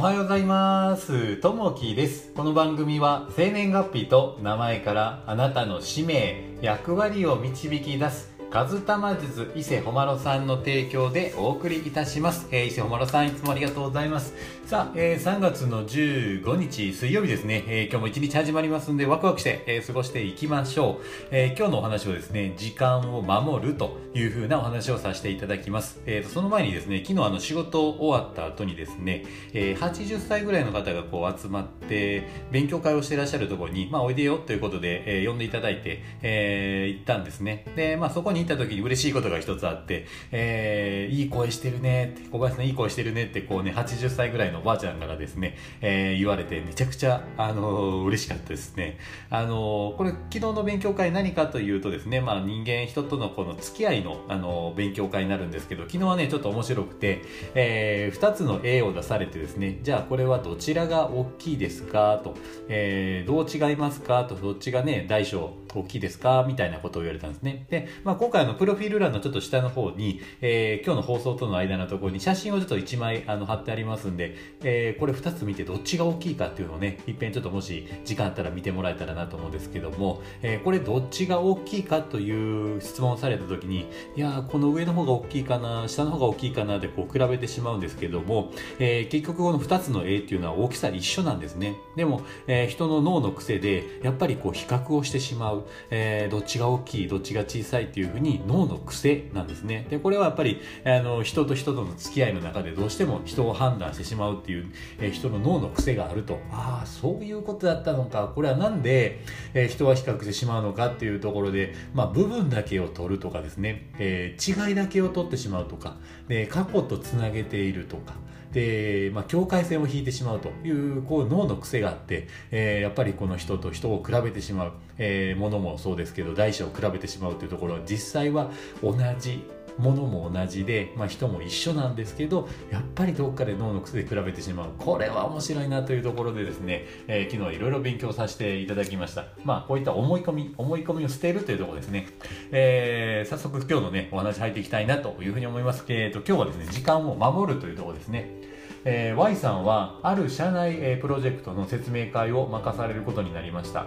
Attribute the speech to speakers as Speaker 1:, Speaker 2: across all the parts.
Speaker 1: おはようございます。ともきです。この番組は生年月日と名前からあなたの使命、役割を導き出す、カズタマ術伊勢ほまろさんの提供でお送りいたします。えー、伊勢ほまろさんいつもありがとうございます。さあ、えー、3月の15日水曜日ですね、えー、今日も一日始まりますんでワクワクして、えー過ごしていきましょう。えー今日のお話はですね、時間を守るというふうなお話をさせていただきます。えーその前にですね、昨日あの仕事終わった後にですね、えー80歳ぐらいの方がこう集まって勉強会をしていらっしゃるところに、まあ、おいでよということで、えー呼んでいただいて、えー行ったんですね。で、まあ、そこに行った時に嬉しいことが一つあって、えーいい声してるねって、小林さんいい声してるねって、こうね、80歳ぐらいのおばあちゃんからですね、えー言われて、めちゃくちゃ、あのー嬉しかったですね。あのーこれ、昨日の勉強会何かというとですね、まあ、人間、人とのこの付き合いの、あのー勉強会になるんですけど、昨日はね、ちょっと面白くて、え2つの A を出されてですね、じゃあこれはどちらが大きいですかと、えーどう違いますかと、どっちがね、大小大きいですかみたいなことを言われたんですね。で、まあ、今今回のプロフィール欄のちょっと下の方に、えー今日の放送との間のところに写真をちょっと1枚あの貼ってありますんで、えーこれ2つ見てどっちが大きいかっていうのをね、いっぺんちょっともし時間あったら見てもらえたらなと思うんですけども、えーこれどっちが大きいかという質問をされた時に、いやーこの上の方が大きいかな、下の方が大きいかなでこう比べてしまうんですけども、え結局この2つの A っていうのは大きさ一緒なんですね。でも、え人の脳の癖でやっぱりこう比較をしてしまう、えどっちが大きい、どっちが小さいっていうふうにに脳の癖なんですね。で、これはやっぱりあの人と人との付き合いの中でどうしても人を判断してしまうっていう、え人の脳の癖があると、ああ、そういうことだったのか、これはなんで、え人は比較してしまうのかっていうところで、まあ、部分だけを取るとかですね、えー違いだけを取ってしまうとか、で過去とつなげているとか、で、まあ、境界線を引いてしまうというこう脳の癖があって、えーやっぱりこの人と人を比べてしまう、えーものもそうですけど大小を比べてしまうというところは実際は同じものも同じで、まあ、人も一緒なんですけどやっぱりどっかで脳の癖で比べてしまう。これは面白いなというところでですね、えー昨日いろいろ勉強させていただきました。まあこういった思い込み思い込みを捨てるというところですね、えー早速今日のねお話入っていきたいなというふうに思います。えーと今日はですね時間を守るというところですね。えー Y さんはある社内、えープロジェクトの説明会を任されることになりました。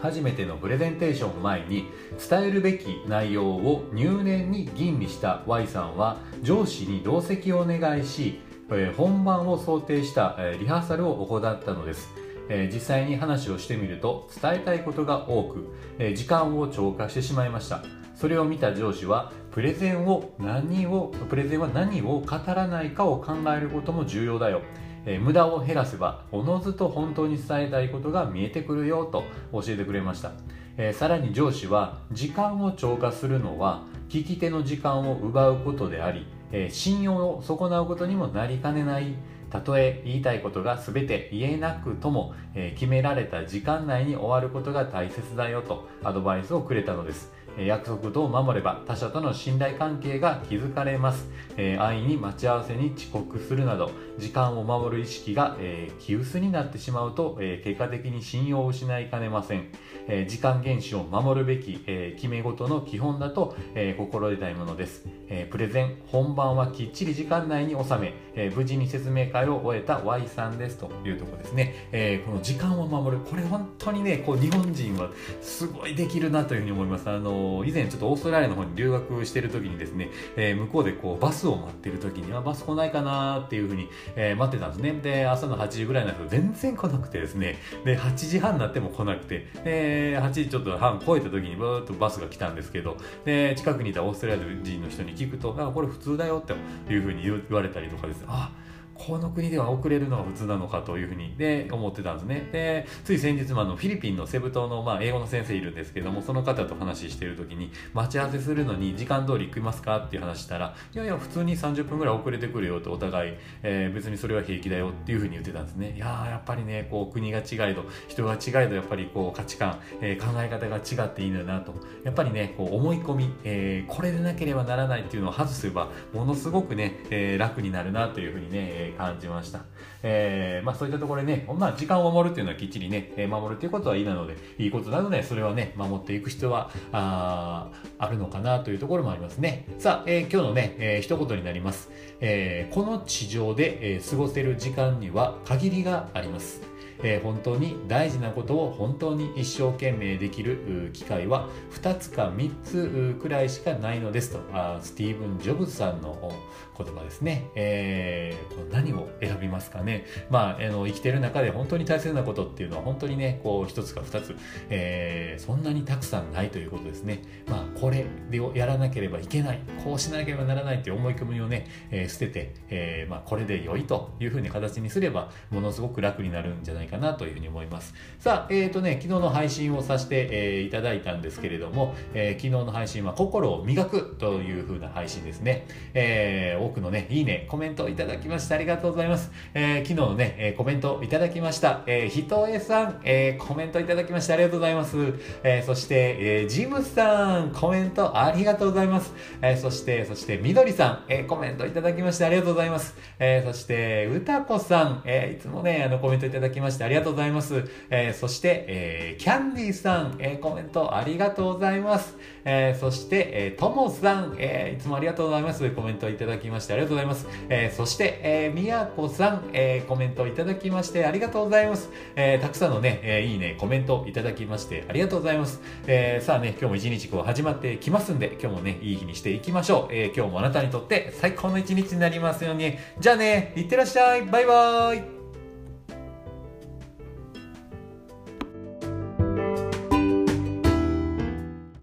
Speaker 1: 初めてのプレゼンテーションを前に伝えるべき内容を入念に吟味した Y さんは上司に同席をお願いし、え本番を想定した、えリハーサルを行ったのです、え実際に話をしてみると伝えたいことが多く、え時間を超過してしまいました。それを見た上司はプレゼンを何をプレゼンは何を語らないかを考えることも重要だよ。えー無駄を減らせばおのずと本当に伝えたいことが見えてくるよと教えてくれました、えーさらに上司は時間を超過するのは聞き手の時間を奪うことであり、えー信用を損なうことにもなりかねない。たとえ言いたいことが全て言えなくとも、え決められた時間内に終わることが大切だよとアドバイスをくれたのです。約束と守れば他者との信頼関係が築かれます、えー安易に待ち合わせに遅刻するなど時間を守る意識が、えー気薄になってしまうと、えー結果的に信用を失いかねません、えー時間厳守を守るべき、えー決め事の基本だと、えー心得たいものです、えープレゼン本番はきっちり時間内に収め、えー無事に説明会を終えた Y さんですというところですね、えーこの時間を守る。これ本当にねこう日本人はすごいできるなというふうに思います。あの以前ちょっとオーストラリアの方に留学してる時にですね、えー向こうでこうバスを待ってる時にあバス来ないかなっていうふうに、えー待ってたんですね。で朝の8時ぐらいになると全然来なくてですね。で8時半になっても来なくて。で8時ちょっと半超えた時にバーッとバスが来たんですけど。で近くにいたオーストラリア人の人に聞くとあこれ普通だよっていうふうに言われたりとかです。ねあこの国では遅れるのが普通なのかというふうにで思ってたんですね。でつい先日もあのフィリピンのセブ島の、まあ、英語の先生いるんですけどもその方と話している時に待ち合わせするのに時間通り行きますかっていう話したらいやいや普通に30分ぐらい遅れてくるよとお互い、えー別にそれは平気だよっていうふうに言ってたんですね。いややっぱりねこう国が違いど人が違いどやっぱりこう価値観、えー考え方が違っていいんだなと。やっぱりねこう思い込み、えーこれでなければならないっていうのを外せばものすごくね、えー楽になるなというふうにね、感じました。えー、まあそういったところでね、まあ時間を守るっていうのはきっちりね、守るっていうことはいいなので、いいことなので、それはね、守っていく必要は、ああるのかなというところもありますね。さあ、えー、今日のね、えー、一言になります。えー、この地上で、えー、過ごせる時間には限りがあります。えー、本当に大事なことを本当に一生懸命できる機会は2つか3つくらいしかないのですと。あスティーブン・ジョブズさんの言葉ですね、えー、何を選びますかね。まああの生きてる中で本当に大切なことっていうのは本当にねこう1つか2つ、えー、そんなにたくさんないということですね。まあこれでやらなければいけないこうしなければならないっていう思い込みをね、えー、捨てて、えーまあ、これで良いというふうに形にすればものすごく楽になるんじゃないかなというふうに思います。さあ、えっ、ー、とね、昨日の配信をさせて、えー、いただいたんですけれども、えー、昨日の配信は心を磨くというふうな配信ですね。えー、多くのね、いいね、コメントをいただきましてありがとうございます。えー、昨日のね、えー、コメントをいただきました。えー、ひとえさん、えー、コメントいただきましてありがとうございます。えー、そして、えー、ジムさん、コメントありがとうございます。えー、そして、そして、みどりさん、えー、コメントいただきましてありがとうございます。えー、そして、うたこさん、えー、いつもね、あの、コメントいただきましてありがとうございます。えー、そして、えー、キャンディーさん、えー、コメントありがとうございます。えー、そして、えー、ともさん、えー、いつもありがとうございます。コメントいただきましてありがとうございます。えー、そして、えー、みやこさん、えー、コメントいただきましてありがとうございます。えー、たくさんのね、えー、いいね、コメントいただきましてありがとうございます。えー、さあね、今日も一日こう始まってきますんで、今日もね、いい日にしていきましょう。えー、今日もあなたにとって最高の一日になりますように。じゃあね、いってらっしゃい。バイバーイ。